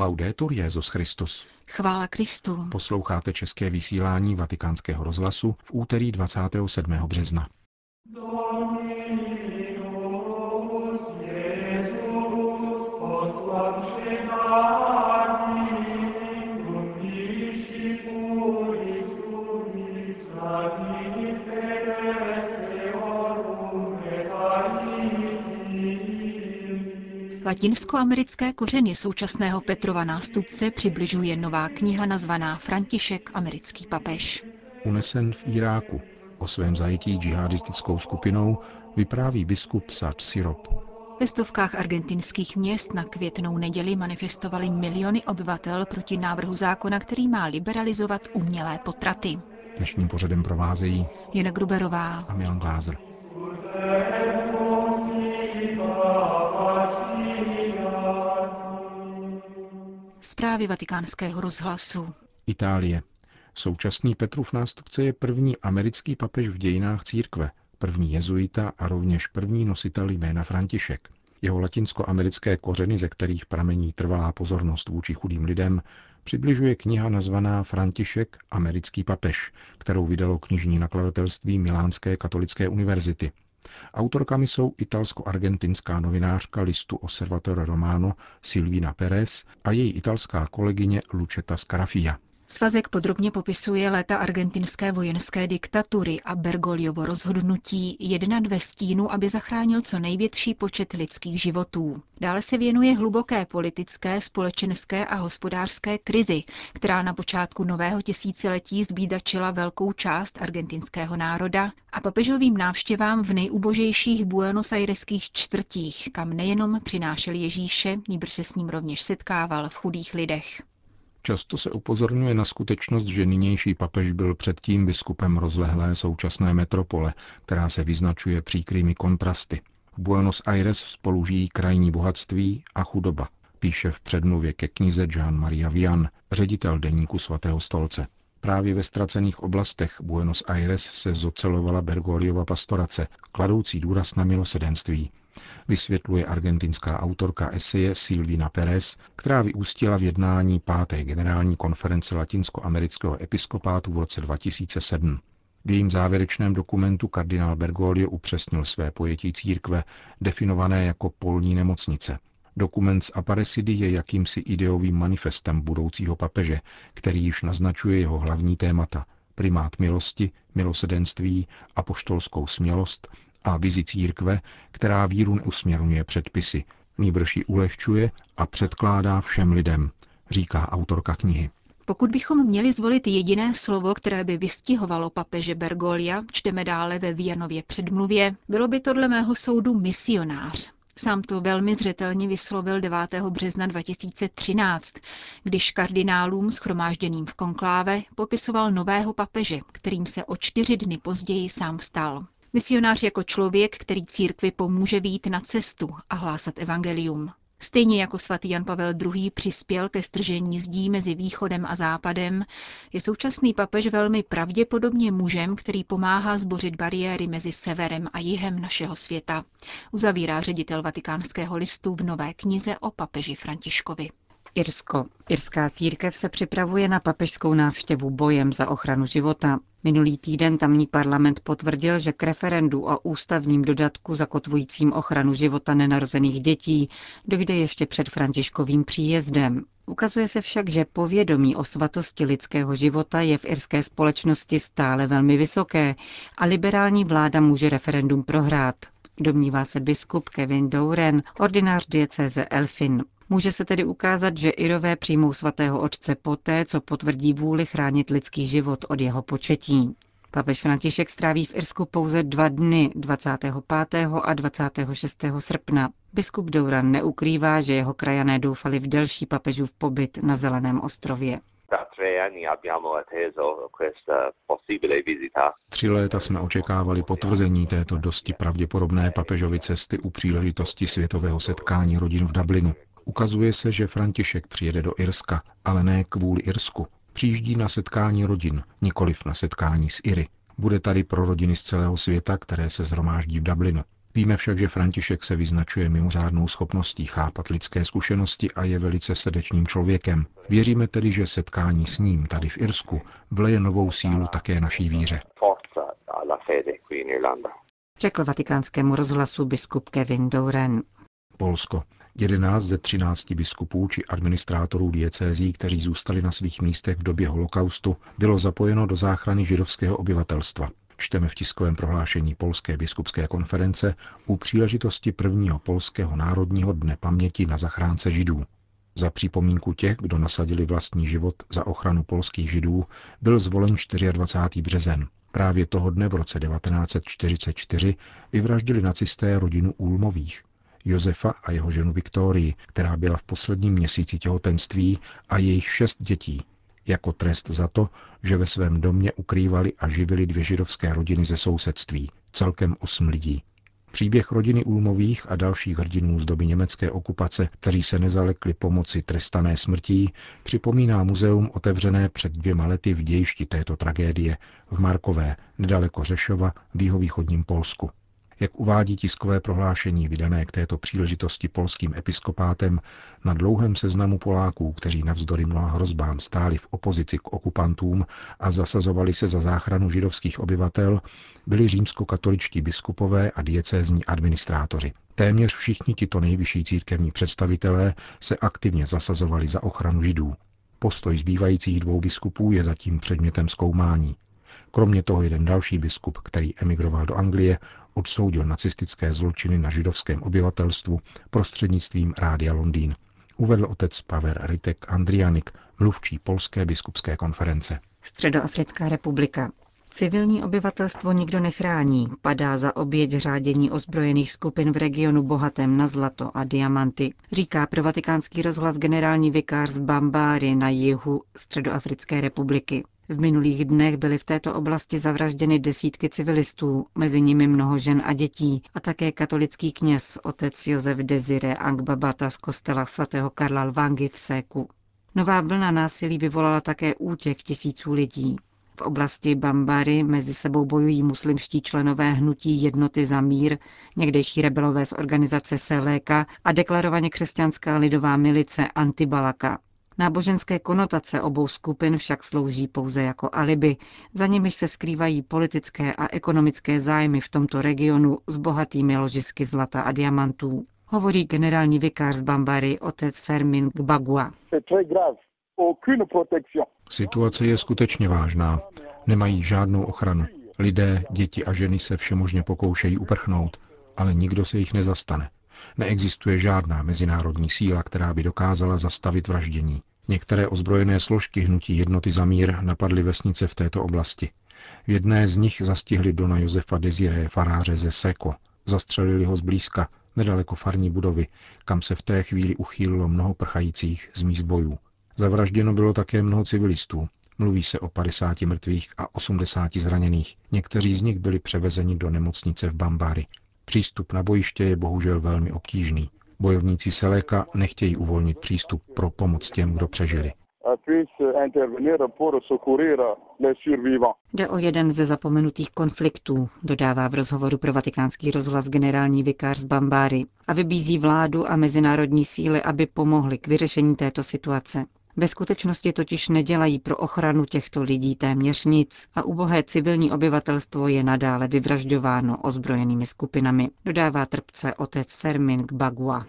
Laudetur Jezus Christus. Chvála Kristu. Posloucháte české vysílání Vatikánského rozhlasu v úterý 27. března. Latinskoamerické kořeny současného Petrova nástupce přibližuje nová kniha nazvaná František, americký papež. Unesen v Iráku. O svém zajetí džihadistickou skupinou vypráví biskup Sad Sirop. Ve stovkách argentinských měst na květnou neděli manifestovali miliony obyvatel proti návrhu zákona, který má liberalizovat umělé potraty. Dnešním pořadem provázejí Jana Gruberová a Milan Glázer. Zprávy vatikánského rozhlasu. Itálie. Současný Petrův nástupce je první americký papež v dějinách církve, první jezuita a rovněž první nositel jména František. Jeho latinskoamerické kořeny, ze kterých pramení trvalá pozornost vůči chudým lidem, přibližuje kniha nazvaná František, americký papež, kterou vydalo knižní nakladatelství Milánské katolické univerzity. Autorkami jsou italsko-argentinská novinářka listu Osservatore Romano Silvina Perez a její italská kolegyně Lucetta Scarafia. Svazek podrobně popisuje léta argentinské vojenské diktatury a Bergoliovo rozhodnutí jednat ve stínu, aby zachránil co největší počet lidských životů. Dále se věnuje hluboké politické, společenské a hospodářské krizi, která na počátku nového tisíciletí zbídačila velkou část argentinského národa a papežovým návštěvám v nejubožejších Buenos Aireských čtvrtích, kam nejenom přinášel Ježíše, níbrž se s ním rovněž setkával v chudých lidech. Často se upozorňuje na skutečnost, že nynější papež byl předtím biskupem rozlehlé současné metropole, která se vyznačuje příkrými kontrasty. V Buenos Aires spolu žijí krajní bohatství a chudoba, píše v předmluvě ke knize Jean Maria Vian, ředitel deníku svatého stolce. Právě ve ztracených oblastech Buenos Aires se zocelovala Bergoliova pastorace, kladoucí důraz na milosedenství. Vysvětluje argentinská autorka eseje Silvina Perez, která vyústila v jednání páté generální konference latinskoamerického episkopátu v roce 2007. V jejím závěrečném dokumentu kardinál Bergoglio upřesnil své pojetí církve, definované jako polní nemocnice – Dokument z Aparecidy je jakýmsi ideovým manifestem budoucího papeže, který již naznačuje jeho hlavní témata primát milosti, milosedenství, apoštolskou smělost a vizi církve, která víru neusměrňuje předpisy, nýbrž ji ulehčuje a předkládá všem lidem, říká autorka knihy. Pokud bychom měli zvolit jediné slovo, které by vystihovalo papeže Bergolia, čteme dále ve Vianově předmluvě, bylo by to dle mého soudu misionář. Sám to velmi zřetelně vyslovil 9. března 2013, když kardinálům schromážděným v konkláve popisoval nového papeže, kterým se o čtyři dny později sám stal. Misionář jako člověk, který církvi pomůže výjít na cestu a hlásat evangelium. Stejně jako svatý Jan Pavel II. přispěl ke stržení zdí mezi východem a západem, je současný papež velmi pravděpodobně mužem, který pomáhá zbořit bariéry mezi severem a jihem našeho světa, uzavírá ředitel vatikánského listu v nové knize o papeži Františkovi. Irsko. Irská církev se připravuje na papežskou návštěvu bojem za ochranu života. Minulý týden tamní parlament potvrdil, že k referendu o ústavním dodatku zakotvujícím ochranu života nenarozených dětí dojde ještě před Františkovým příjezdem. Ukazuje se však, že povědomí o svatosti lidského života je v irské společnosti stále velmi vysoké a liberální vláda může referendum prohrát. Domnívá se biskup Kevin Douren, ordinář diecéze Elfin. Může se tedy ukázat, že Irové přijmou svatého otce poté, co potvrdí vůli chránit lidský život od jeho početí. Papež František stráví v Irsku pouze dva dny, 25. a 26. srpna. Biskup Douran neukrývá, že jeho krajané doufali v delší papežův pobyt na Zeleném ostrově. Tři léta jsme očekávali potvrzení této dosti pravděpodobné papežovy cesty u příležitosti světového setkání rodin v Dublinu. Ukazuje se, že František přijede do Irska, ale ne kvůli Irsku. Přijíždí na setkání rodin, nikoliv na setkání s Iry. Bude tady pro rodiny z celého světa, které se zhromáždí v Dublinu. Víme však, že František se vyznačuje mimořádnou schopností chápat lidské zkušenosti a je velice srdečným člověkem. Věříme tedy, že setkání s ním tady v Irsku vleje novou sílu také naší víře. Řekl vatikánskému rozhlasu biskup Kevin Douren. Polsko. 11 ze 13 biskupů či administrátorů diecézí, kteří zůstali na svých místech v době holokaustu, bylo zapojeno do záchrany židovského obyvatelstva. Čteme v tiskovém prohlášení Polské biskupské konference u příležitosti prvního polského národního dne paměti na zachránce židů. Za připomínku těch, kdo nasadili vlastní život za ochranu polských židů, byl zvolen 24. březen. Právě toho dne v roce 1944 vyvraždili nacisté rodinu Ulmových, Josefa a jeho ženu Viktorii, která byla v posledním měsíci těhotenství a jejich šest dětí, jako trest za to, že ve svém domě ukrývali a živili dvě židovské rodiny ze sousedství, celkem osm lidí. Příběh rodiny Ulmových a dalších hrdinů z doby německé okupace, kteří se nezalekli pomoci trestané smrtí, připomíná muzeum otevřené před dvěma lety v dějišti této tragédie v Markové, nedaleko Řešova v jihovýchodním Polsku. Jak uvádí tiskové prohlášení vydané k této příležitosti polským episkopátem, na dlouhém seznamu Poláků, kteří navzdory mnoha hrozbám stáli v opozici k okupantům a zasazovali se za záchranu židovských obyvatel, byli římskokatoličtí biskupové a diecézní administrátoři. Téměř všichni tito nejvyšší církevní představitelé se aktivně zasazovali za ochranu židů. Postoj zbývajících dvou biskupů je zatím předmětem zkoumání. Kromě toho jeden další biskup, který emigroval do Anglie, odsoudil nacistické zločiny na židovském obyvatelstvu prostřednictvím Rádia Londýn, uvedl otec Paver Ritek Andrianik, mluvčí Polské biskupské konference. Středoafrická republika. Civilní obyvatelstvo nikdo nechrání, padá za oběť řádění ozbrojených skupin v regionu bohatém na zlato a diamanty, říká pro vatikánský rozhlas generální vikář z Bambáry na jihu Středoafrické republiky. V minulých dnech byly v této oblasti zavražděny desítky civilistů, mezi nimi mnoho žen a dětí a také katolický kněz otec Josef Desire Angbabata z kostela svatého Karla Lvangy v Séku. Nová vlna násilí vyvolala také útěk tisíců lidí. V oblasti Bambary mezi sebou bojují muslimští členové hnutí Jednoty za mír, někdejší rebelové z organizace Seléka a deklarovaně křesťanská lidová milice Antibalaka. Náboženské konotace obou skupin však slouží pouze jako alibi, za nimiž se skrývají politické a ekonomické zájmy v tomto regionu s bohatými ložisky zlata a diamantů. Hovoří generální vikář z Bambary, otec Fermin Gbagua. Situace je skutečně vážná. Nemají žádnou ochranu. Lidé, děti a ženy se všemožně pokoušejí uprchnout, ale nikdo se jich nezastane. Neexistuje žádná mezinárodní síla, která by dokázala zastavit vraždění. Některé ozbrojené složky hnutí jednoty za mír napadly vesnice v této oblasti. V jedné z nich zastihli Dona Josefa Desiré, faráře ze Seko. Zastřelili ho zblízka, nedaleko farní budovy, kam se v té chvíli uchýlilo mnoho prchajících z míst bojů. Zavražděno bylo také mnoho civilistů. Mluví se o 50 mrtvých a 80 zraněných. Někteří z nich byli převezeni do nemocnice v Bambári. Přístup na bojiště je bohužel velmi obtížný. Bojovníci Seleka nechtějí uvolnit přístup pro pomoc těm, kdo přežili. Jde o jeden ze zapomenutých konfliktů, dodává v rozhovoru pro vatikánský rozhlas generální vikář z Bambáry a vybízí vládu a mezinárodní síly, aby pomohly k vyřešení této situace. Ve skutečnosti totiž nedělají pro ochranu těchto lidí téměř nic a ubohé civilní obyvatelstvo je nadále vyvražďováno ozbrojenými skupinami, dodává trpce otec Fermin Gbagua.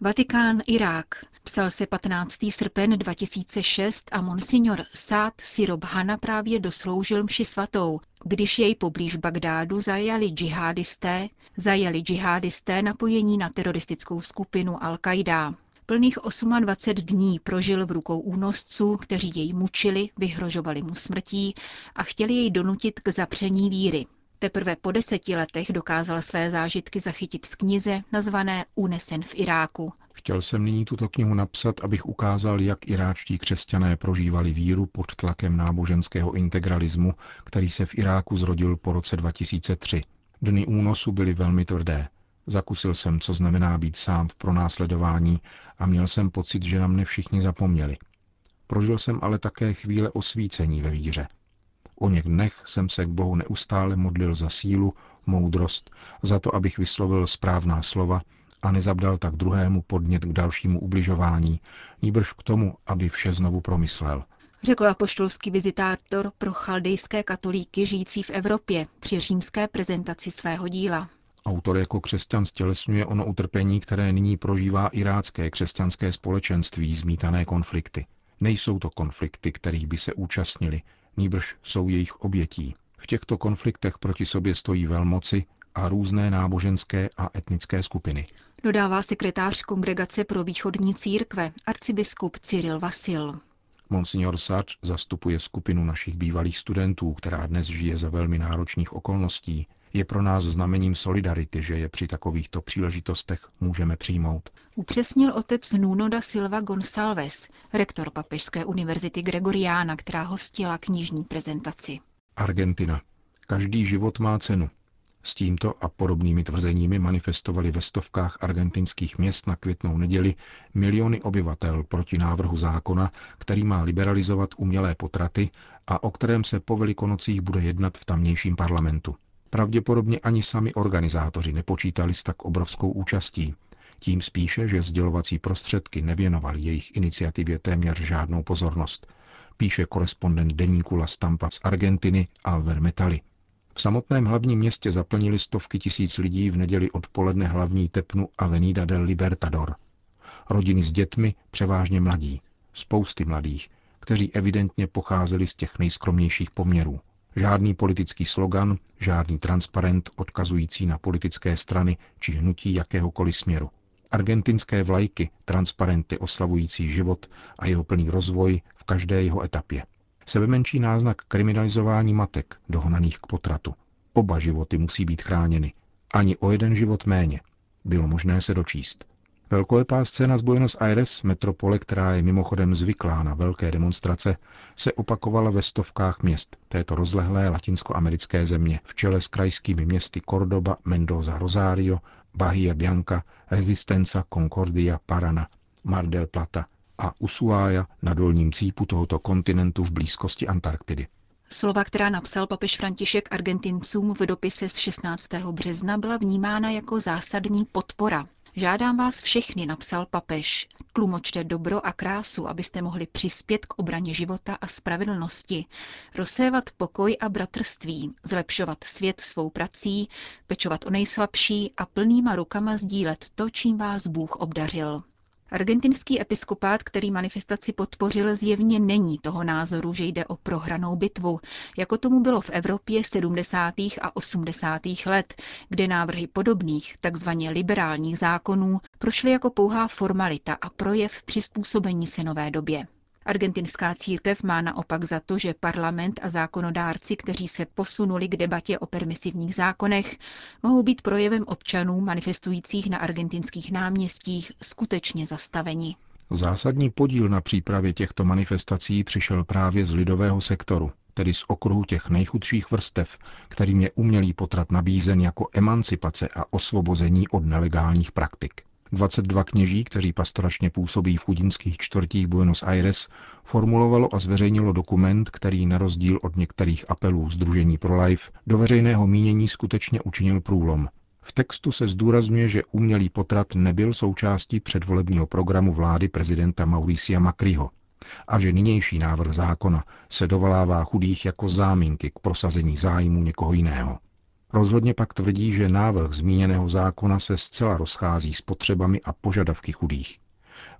Vatikán, Irák. Psal se 15. srpen 2006 a monsignor Sád Sirob Hana právě dosloužil mši svatou, když jej poblíž Bagdádu zajali džihadisté, zajali džihadisté napojení na teroristickou skupinu Al-Qaida. Plných 28 dní prožil v rukou únosců, kteří jej mučili, vyhrožovali mu smrtí a chtěli jej donutit k zapření víry. Teprve po deseti letech dokázal své zážitky zachytit v knize nazvané Unesen v Iráku. Chtěl jsem nyní tuto knihu napsat, abych ukázal, jak iráčtí křesťané prožívali víru pod tlakem náboženského integralismu, který se v Iráku zrodil po roce 2003. Dny únosu byly velmi tvrdé. Zakusil jsem, co znamená být sám v pronásledování a měl jsem pocit, že na mne všichni zapomněli. Prožil jsem ale také chvíle osvícení ve víře. O něch dnech jsem se k Bohu neustále modlil za sílu, moudrost, za to, abych vyslovil správná slova a nezabdal tak druhému podnět k dalšímu ubližování, níbrž k tomu, aby vše znovu promyslel. Řekl apoštolský vizitátor pro chaldejské katolíky žijící v Evropě při římské prezentaci svého díla. Autor jako křesťan stělesňuje ono utrpení, které nyní prožívá irácké křesťanské společenství zmítané konflikty. Nejsou to konflikty, kterých by se účastnili, níbrž jsou jejich obětí. V těchto konfliktech proti sobě stojí velmoci a různé náboženské a etnické skupiny. Dodává sekretář Kongregace pro východní církve, arcibiskup Cyril Vasil. Monsignor Sač zastupuje skupinu našich bývalých studentů, která dnes žije za velmi náročných okolností. Je pro nás znamením solidarity, že je při takovýchto příležitostech můžeme přijmout. Upřesnil otec Nuno da Silva Gonçalves, rektor Papežské univerzity Gregoriana, která hostila knižní prezentaci. Argentina. Každý život má cenu. S tímto a podobnými tvrzeními manifestovali ve stovkách argentinských měst na květnou neděli miliony obyvatel proti návrhu zákona, který má liberalizovat umělé potraty a o kterém se po velikonocích bude jednat v tamnějším parlamentu. Pravděpodobně ani sami organizátoři nepočítali s tak obrovskou účastí. Tím spíše, že sdělovací prostředky nevěnovali jejich iniciativě téměř žádnou pozornost. Píše korespondent deníku La Stampa z Argentiny Alver Metali. V samotném hlavním městě zaplnili stovky tisíc lidí v neděli odpoledne hlavní tepnu Avenida del Libertador. Rodiny s dětmi, převážně mladí. Spousty mladých, kteří evidentně pocházeli z těch nejskromnějších poměrů. Žádný politický slogan, žádný transparent odkazující na politické strany či hnutí jakéhokoliv směru. Argentinské vlajky, transparenty oslavující život a jeho plný rozvoj v každé jeho etapě. Sebemenší náznak kriminalizování matek, dohnaných k potratu. Oba životy musí být chráněny. Ani o jeden život méně. Bylo možné se dočíst. Velkolepá scéna z Buenos Aires, metropole, která je mimochodem zvyklá na velké demonstrace, se opakovala ve stovkách měst této rozlehlé latinskoamerické země v čele s krajskými městy Cordoba, Mendoza, Rosario, Bahia Bianca, Resistenza, Concordia, Parana, Mar del Plata a Ushuaia na dolním cípu tohoto kontinentu v blízkosti Antarktidy. Slova, která napsal papež František Argentincům v dopise z 16. března, byla vnímána jako zásadní podpora Žádám vás všechny, napsal papež, tlumočte dobro a krásu, abyste mohli přispět k obraně života a spravedlnosti, rozsévat pokoj a bratrství, zlepšovat svět svou prací, pečovat o nejslabší a plnýma rukama sdílet to, čím vás Bůh obdařil. Argentinský episkopát, který manifestaci podpořil, zjevně není toho názoru, že jde o prohranou bitvu, jako tomu bylo v Evropě 70. a 80. let, kde návrhy podobných, takzvaně liberálních zákonů, prošly jako pouhá formalita a projev přizpůsobení se nové době. Argentinská církev má naopak za to, že parlament a zákonodárci, kteří se posunuli k debatě o permisivních zákonech, mohou být projevem občanů manifestujících na argentinských náměstích skutečně zastaveni. Zásadní podíl na přípravě těchto manifestací přišel právě z lidového sektoru, tedy z okruhu těch nejchudších vrstev, kterým je umělý potrat nabízen jako emancipace a osvobození od nelegálních praktik. 22 kněží, kteří pastoračně působí v chudinských čtvrtích Buenos Aires, formulovalo a zveřejnilo dokument, který na rozdíl od některých apelů Združení pro Life do veřejného mínění skutečně učinil průlom. V textu se zdůrazňuje, že umělý potrat nebyl součástí předvolebního programu vlády prezidenta Mauricia Macriho a že nynější návrh zákona se dovolává chudých jako záminky k prosazení zájmu někoho jiného. Rozhodně pak tvrdí, že návrh zmíněného zákona se zcela rozchází s potřebami a požadavky chudých.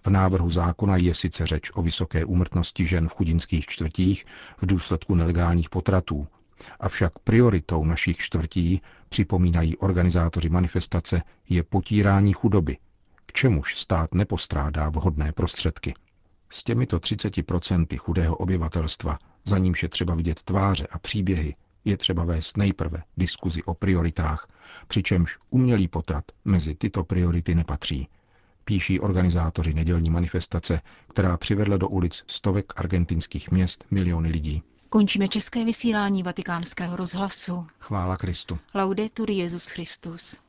V návrhu zákona je sice řeč o vysoké úmrtnosti žen v chudinských čtvrtích v důsledku nelegálních potratů, avšak prioritou našich čtvrtí, připomínají organizátoři manifestace, je potírání chudoby, k čemuž stát nepostrádá vhodné prostředky. S těmito 30% chudého obyvatelstva, za nímž je třeba vidět tváře a příběhy, je třeba vést nejprve diskuzi o prioritách, přičemž umělý potrat mezi tyto priority nepatří. Píší organizátoři nedělní manifestace, která přivedla do ulic stovek argentinských měst miliony lidí. Končíme české vysílání vatikánského rozhlasu. Chvála Kristu. Laudetur Jezus Christus.